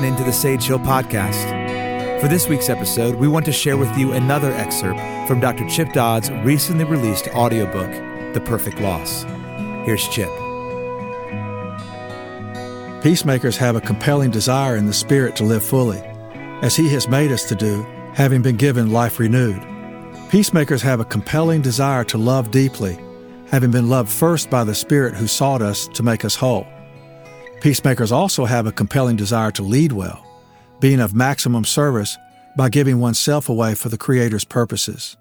listening to the Sage Hill Podcast. For this week's episode, we want to share with you another excerpt from Dr. Chip Dodd's recently released audiobook, The Perfect Loss. Here's Chip. Peacemakers have a compelling desire in the Spirit to live fully, as He has made us to do, having been given life renewed. Peacemakers have a compelling desire to love deeply, having been loved first by the Spirit who sought us to make us whole. Peacemakers also have a compelling desire to lead well, being of maximum service by giving oneself away for the Creator's purposes.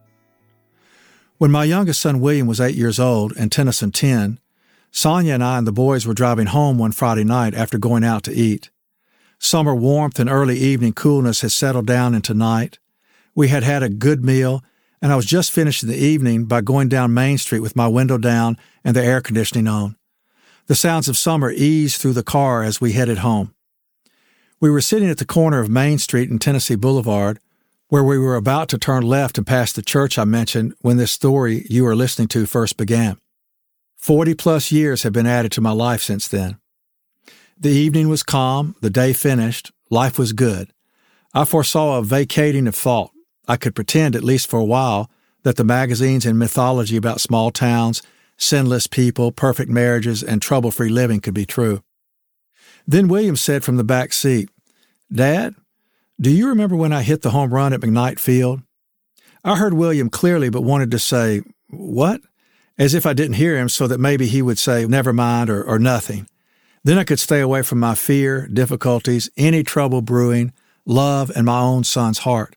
When my youngest son William was eight years old and Tennyson 10, Sonia and I and the boys were driving home one Friday night after going out to eat. Summer warmth and early evening coolness had settled down into night. We had had a good meal, and I was just finishing the evening by going down Main Street with my window down and the air conditioning on. The sounds of summer eased through the car as we headed home. We were sitting at the corner of Main Street and Tennessee Boulevard, where we were about to turn left and pass the church I mentioned when this story you are listening to first began. Forty plus years have been added to my life since then. The evening was calm, the day finished, life was good. I foresaw a vacating of thought. I could pretend, at least for a while, that the magazines and mythology about small towns sinless people, perfect marriages, and trouble free living could be true. Then William said from the back seat, Dad, do you remember when I hit the home run at McKnight Field? I heard William clearly, but wanted to say, What? As if I didn't hear him, so that maybe he would say, Never mind, or, or nothing. Then I could stay away from my fear, difficulties, any trouble brewing, love, and my own son's heart.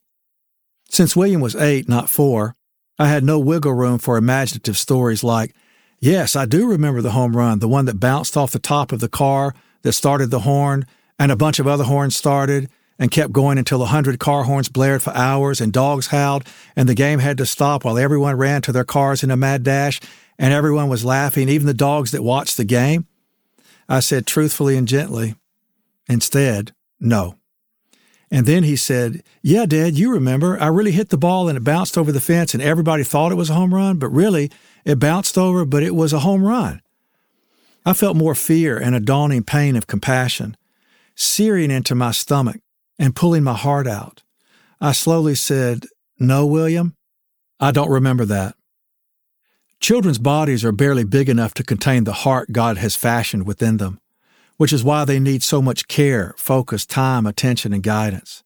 Since William was eight, not four, I had no wiggle room for imaginative stories like, Yes, I do remember the home run, the one that bounced off the top of the car that started the horn, and a bunch of other horns started and kept going until a hundred car horns blared for hours and dogs howled and the game had to stop while everyone ran to their cars in a mad dash and everyone was laughing, even the dogs that watched the game? I said truthfully and gently, instead, no. And then he said, Yeah, Dad, you remember. I really hit the ball and it bounced over the fence and everybody thought it was a home run, but really, it bounced over, but it was a home run. I felt more fear and a dawning pain of compassion, searing into my stomach and pulling my heart out. I slowly said, No, William, I don't remember that. Children's bodies are barely big enough to contain the heart God has fashioned within them, which is why they need so much care, focus, time, attention, and guidance.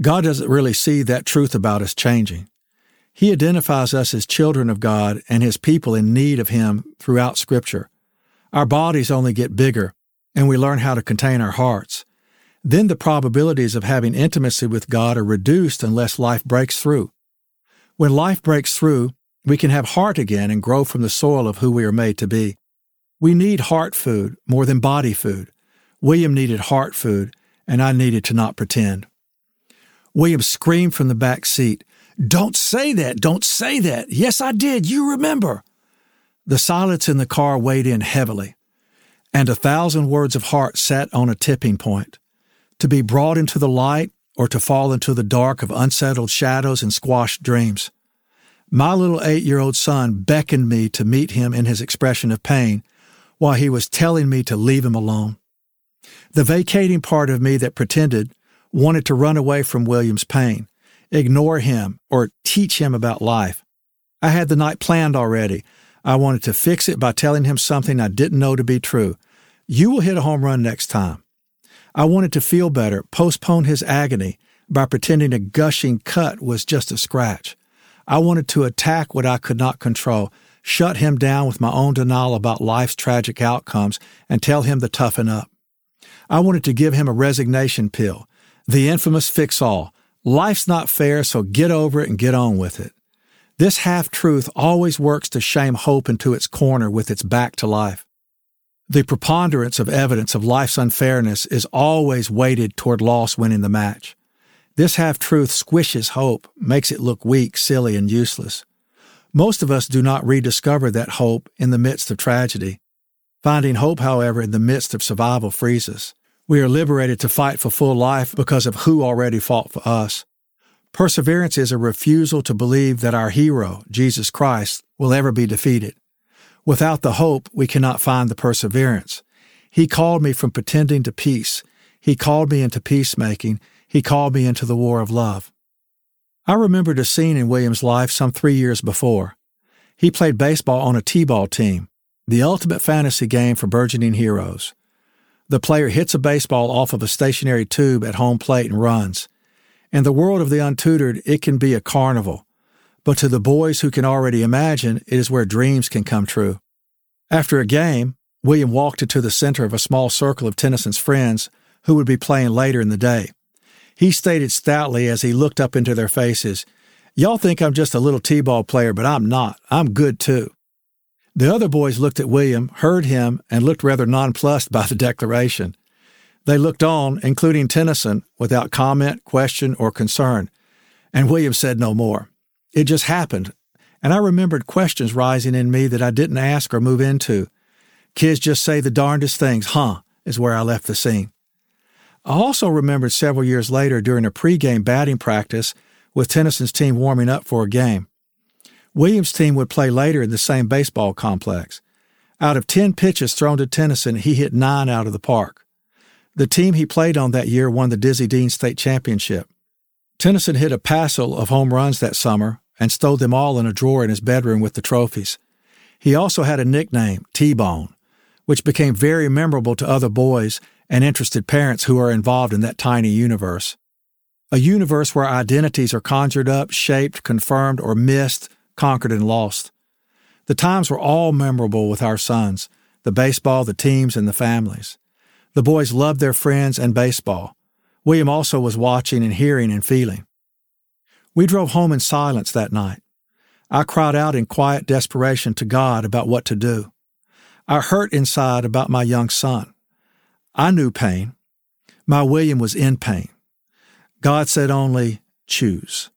God doesn't really see that truth about us changing. He identifies us as children of God and His people in need of Him throughout Scripture. Our bodies only get bigger, and we learn how to contain our hearts. Then the probabilities of having intimacy with God are reduced unless life breaks through. When life breaks through, we can have heart again and grow from the soil of who we are made to be. We need heart food more than body food. William needed heart food, and I needed to not pretend. William screamed from the back seat, don't say that. Don't say that. Yes, I did. You remember. The silence in the car weighed in heavily, and a thousand words of heart sat on a tipping point. To be brought into the light or to fall into the dark of unsettled shadows and squashed dreams. My little eight year old son beckoned me to meet him in his expression of pain while he was telling me to leave him alone. The vacating part of me that pretended wanted to run away from William's pain ignore him, or teach him about life. I had the night planned already. I wanted to fix it by telling him something I didn't know to be true. You will hit a home run next time. I wanted to feel better, postpone his agony by pretending a gushing cut was just a scratch. I wanted to attack what I could not control, shut him down with my own denial about life's tragic outcomes, and tell him to toughen up. I wanted to give him a resignation pill, the infamous fix all, Life's not fair, so get over it and get on with it. This half truth always works to shame hope into its corner with its back to life. The preponderance of evidence of life's unfairness is always weighted toward loss winning the match. This half truth squishes hope, makes it look weak, silly, and useless. Most of us do not rediscover that hope in the midst of tragedy. Finding hope, however, in the midst of survival frees us. We are liberated to fight for full life because of who already fought for us. Perseverance is a refusal to believe that our hero, Jesus Christ, will ever be defeated. Without the hope, we cannot find the perseverance. He called me from pretending to peace. He called me into peacemaking. He called me into the war of love. I remembered a scene in William's life some three years before. He played baseball on a T-ball team, the ultimate fantasy game for burgeoning heroes. The player hits a baseball off of a stationary tube at home plate and runs. In the world of the untutored, it can be a carnival. But to the boys who can already imagine, it is where dreams can come true. After a game, William walked into the center of a small circle of Tennyson's friends who would be playing later in the day. He stated stoutly as he looked up into their faces, Y'all think I'm just a little T ball player, but I'm not. I'm good too. The other boys looked at William, heard him, and looked rather nonplussed by the declaration. They looked on, including Tennyson, without comment, question, or concern, and William said no more. It just happened, and I remembered questions rising in me that I didn't ask or move into. Kids just say the darndest things, huh, is where I left the scene. I also remembered several years later during a pregame batting practice with Tennyson's team warming up for a game. Williams' team would play later in the same baseball complex. Out of 10 pitches thrown to Tennyson, he hit nine out of the park. The team he played on that year won the Dizzy Dean State Championship. Tennyson hit a passel of home runs that summer and stowed them all in a drawer in his bedroom with the trophies. He also had a nickname, T-Bone, which became very memorable to other boys and interested parents who are involved in that tiny universe. A universe where identities are conjured up, shaped, confirmed, or missed conquered and lost. The times were all memorable with our sons the baseball, the teams, and the families. The boys loved their friends and baseball. William also was watching and hearing and feeling. We drove home in silence that night. I cried out in quiet desperation to God about what to do. I hurt inside about my young son. I knew pain. My William was in pain. God said only, choose.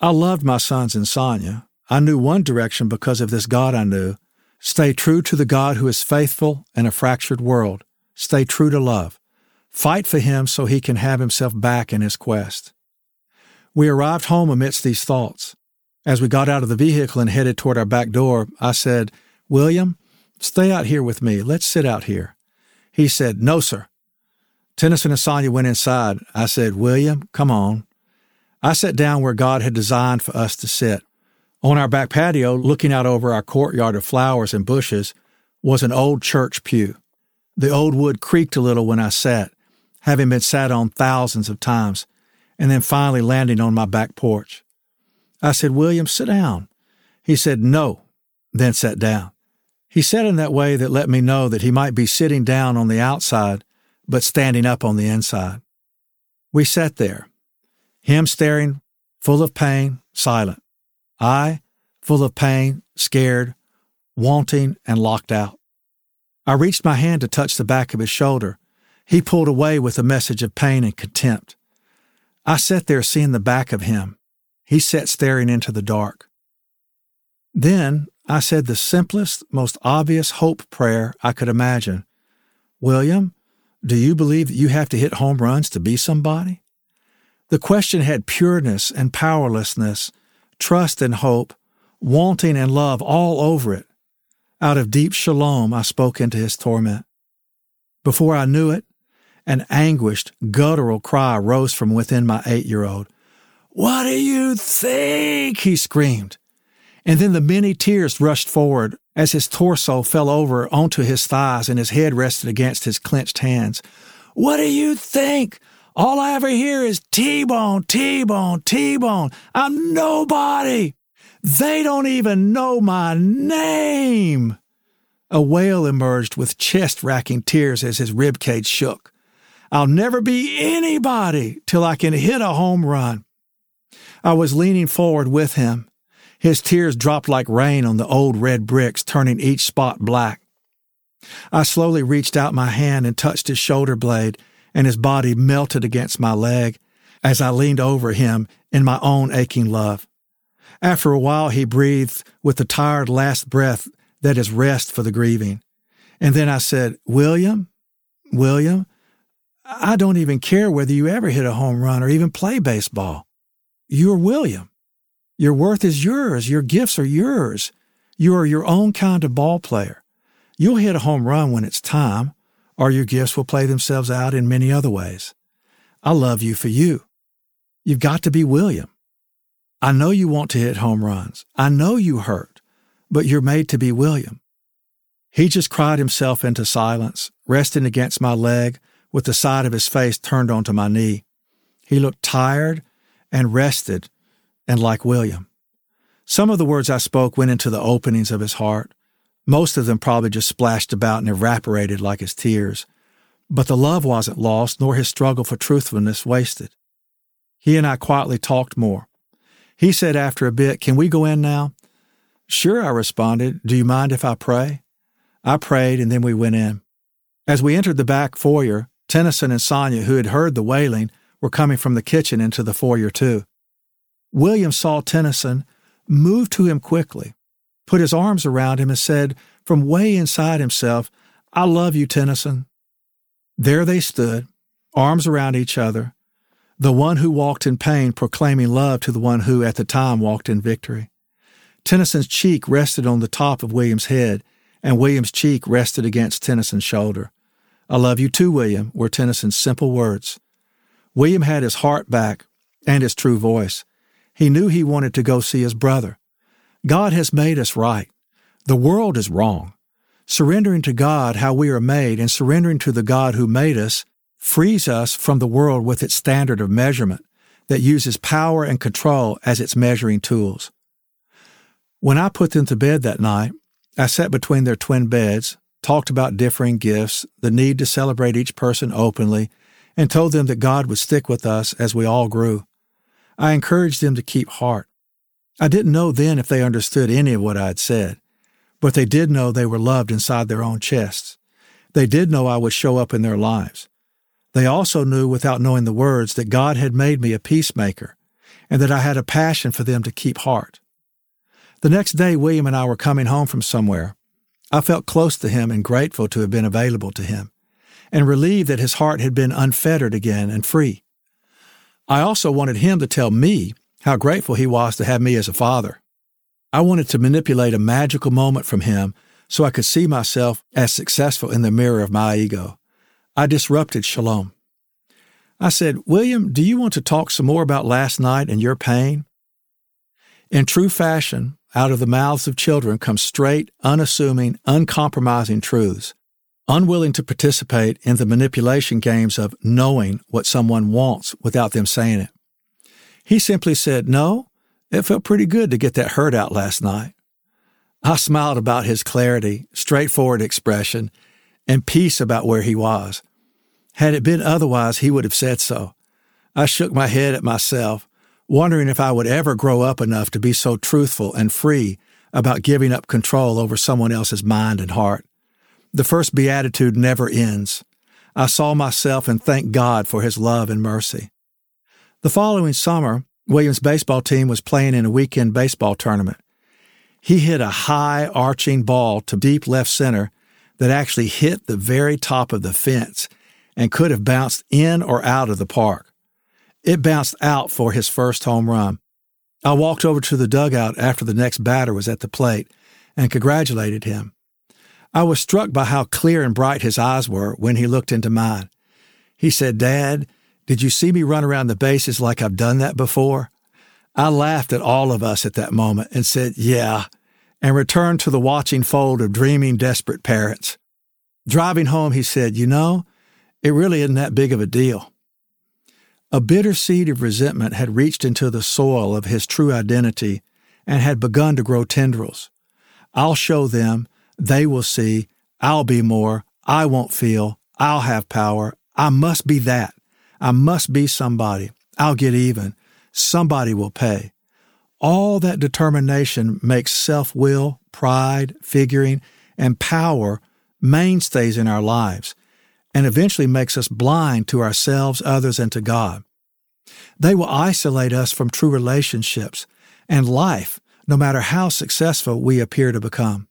I loved my sons and Sonia. I knew one direction because of this God I knew. Stay true to the God who is faithful in a fractured world. Stay true to love. Fight for him so he can have himself back in his quest. We arrived home amidst these thoughts. As we got out of the vehicle and headed toward our back door, I said, William, stay out here with me. Let's sit out here. He said, No, sir. Tennyson and Sonia went inside. I said, William, come on. I sat down where God had designed for us to sit. On our back patio, looking out over our courtyard of flowers and bushes, was an old church pew. The old wood creaked a little when I sat, having been sat on thousands of times, and then finally landing on my back porch. I said, William, sit down. He said, No, then sat down. He said in that way that let me know that he might be sitting down on the outside, but standing up on the inside. We sat there, him staring, full of pain, silent. I, full of pain, scared, wanting, and locked out. I reached my hand to touch the back of his shoulder. He pulled away with a message of pain and contempt. I sat there seeing the back of him. He sat staring into the dark. Then I said the simplest, most obvious hope prayer I could imagine William, do you believe that you have to hit home runs to be somebody? The question had pureness and powerlessness, trust and hope, wanting and love all over it. Out of deep shalom, I spoke into his torment. Before I knew it, an anguished, guttural cry rose from within my eight year old. What do you think? he screamed. And then the many tears rushed forward as his torso fell over onto his thighs and his head rested against his clenched hands. What do you think? All I ever hear is T-Bone, T-Bone, T-Bone. I'm nobody. They don't even know my name. A wail emerged with chest racking tears as his ribcage shook. I'll never be anybody till I can hit a home run. I was leaning forward with him. His tears dropped like rain on the old red bricks, turning each spot black. I slowly reached out my hand and touched his shoulder blade and his body melted against my leg as I leaned over him in my own aching love. After a while, he breathed with the tired last breath that is rest for the grieving. And then I said, William, William, I don't even care whether you ever hit a home run or even play baseball. You're William. Your worth is yours. Your gifts are yours. You are your own kind of ball player. You'll hit a home run when it's time, or your gifts will play themselves out in many other ways. I love you for you. You've got to be William. I know you want to hit home runs. I know you hurt, but you're made to be William. He just cried himself into silence, resting against my leg with the side of his face turned onto my knee. He looked tired and rested and like William. Some of the words I spoke went into the openings of his heart. Most of them probably just splashed about and evaporated like his tears. But the love wasn't lost, nor his struggle for truthfulness wasted. He and I quietly talked more. He said after a bit, Can we go in now? Sure, I responded. Do you mind if I pray? I prayed, and then we went in. As we entered the back foyer, Tennyson and Sonia, who had heard the wailing, were coming from the kitchen into the foyer too. William saw Tennyson, moved to him quickly, put his arms around him, and said from way inside himself, I love you, Tennyson. There they stood, arms around each other, the one who walked in pain proclaiming love to the one who at the time walked in victory. Tennyson's cheek rested on the top of William's head, and William's cheek rested against Tennyson's shoulder. I love you too, William, were Tennyson's simple words. William had his heart back and his true voice. He knew he wanted to go see his brother. God has made us right. The world is wrong. Surrendering to God how we are made and surrendering to the God who made us frees us from the world with its standard of measurement that uses power and control as its measuring tools. When I put them to bed that night, I sat between their twin beds, talked about differing gifts, the need to celebrate each person openly, and told them that God would stick with us as we all grew. I encouraged them to keep heart. I didn't know then if they understood any of what I had said, but they did know they were loved inside their own chests. They did know I would show up in their lives. They also knew without knowing the words that God had made me a peacemaker and that I had a passion for them to keep heart. The next day, William and I were coming home from somewhere. I felt close to him and grateful to have been available to him, and relieved that his heart had been unfettered again and free. I also wanted him to tell me how grateful he was to have me as a father. I wanted to manipulate a magical moment from him so I could see myself as successful in the mirror of my ego. I disrupted Shalom. I said, William, do you want to talk some more about last night and your pain? In true fashion, out of the mouths of children come straight, unassuming, uncompromising truths, unwilling to participate in the manipulation games of knowing what someone wants without them saying it. He simply said, No, it felt pretty good to get that hurt out last night. I smiled about his clarity, straightforward expression, and peace about where he was. Had it been otherwise, he would have said so. I shook my head at myself, wondering if I would ever grow up enough to be so truthful and free about giving up control over someone else's mind and heart. The first beatitude never ends. I saw myself and thanked God for his love and mercy. The following summer, Williams' baseball team was playing in a weekend baseball tournament. He hit a high arching ball to deep left center that actually hit the very top of the fence and could have bounced in or out of the park. It bounced out for his first home run. I walked over to the dugout after the next batter was at the plate and congratulated him. I was struck by how clear and bright his eyes were when he looked into mine. He said, Dad, did you see me run around the bases like I've done that before? I laughed at all of us at that moment and said, Yeah, and returned to the watching fold of dreaming, desperate parents. Driving home, he said, You know, it really isn't that big of a deal. A bitter seed of resentment had reached into the soil of his true identity and had begun to grow tendrils. I'll show them, they will see, I'll be more, I won't feel, I'll have power, I must be that, I must be somebody, I'll get even, somebody will pay. All that determination makes self will, pride, figuring, and power mainstays in our lives and eventually makes us blind to ourselves, others, and to God. They will isolate us from true relationships and life, no matter how successful we appear to become.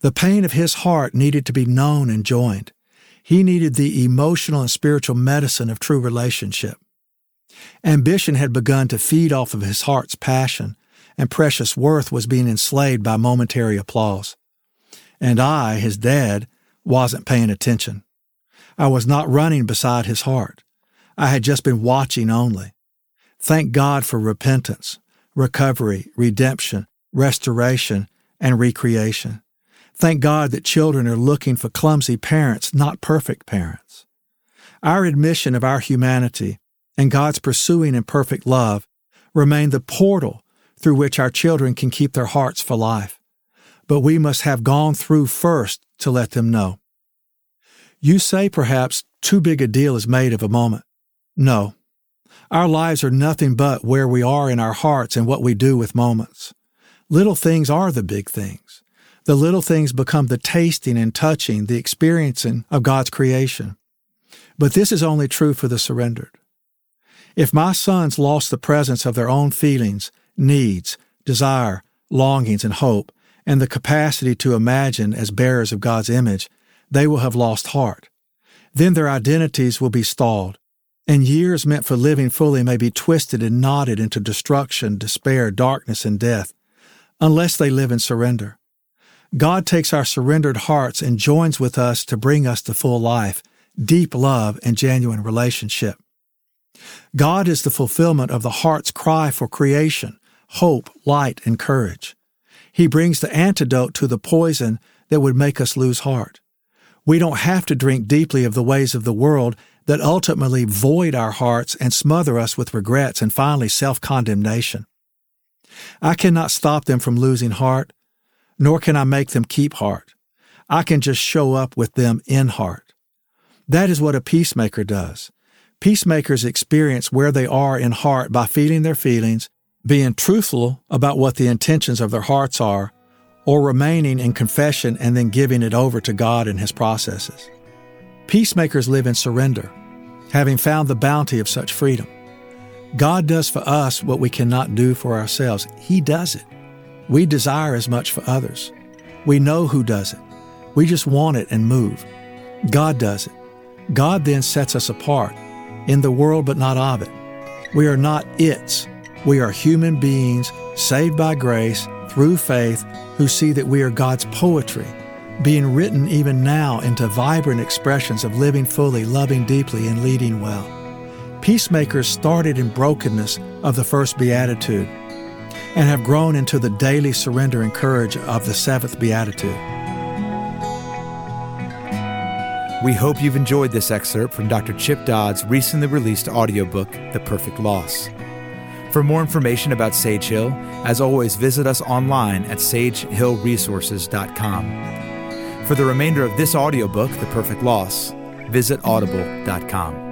The pain of his heart needed to be known and joined. He needed the emotional and spiritual medicine of true relationship. Ambition had begun to feed off of his heart's passion, and precious worth was being enslaved by momentary applause. And I, his dad, wasn't paying attention. I was not running beside his heart. I had just been watching only. Thank God for repentance, recovery, redemption, restoration, and recreation. Thank God that children are looking for clumsy parents, not perfect parents. Our admission of our humanity and God's pursuing and perfect love remain the portal through which our children can keep their hearts for life. But we must have gone through first to let them know. You say perhaps too big a deal is made of a moment. No. Our lives are nothing but where we are in our hearts and what we do with moments. Little things are the big things. The little things become the tasting and touching, the experiencing of God's creation. But this is only true for the surrendered. If my sons lost the presence of their own feelings, needs, desire, longings, and hope, and the capacity to imagine as bearers of God's image, they will have lost heart. Then their identities will be stalled, and years meant for living fully may be twisted and knotted into destruction, despair, darkness, and death, unless they live in surrender. God takes our surrendered hearts and joins with us to bring us to full life, deep love, and genuine relationship. God is the fulfillment of the heart's cry for creation, hope, light, and courage. He brings the antidote to the poison that would make us lose heart. We don't have to drink deeply of the ways of the world that ultimately void our hearts and smother us with regrets and finally self condemnation. I cannot stop them from losing heart, nor can I make them keep heart. I can just show up with them in heart. That is what a peacemaker does. Peacemakers experience where they are in heart by feeling their feelings, being truthful about what the intentions of their hearts are, or remaining in confession and then giving it over to God and His processes. Peacemakers live in surrender, having found the bounty of such freedom. God does for us what we cannot do for ourselves. He does it. We desire as much for others. We know who does it. We just want it and move. God does it. God then sets us apart in the world but not of it. We are not its. We are human beings saved by grace through faith who see that we are God's poetry, being written even now into vibrant expressions of living fully, loving deeply, and leading well. Peacemakers started in brokenness of the first beatitude and have grown into the daily surrender and courage of the seventh beatitude. We hope you've enjoyed this excerpt from Dr. Chip Dodd's recently released audiobook, The Perfect Loss. For more information about Sage Hill, as always, visit us online at sagehillresources.com. For the remainder of this audiobook, The Perfect Loss, visit audible.com.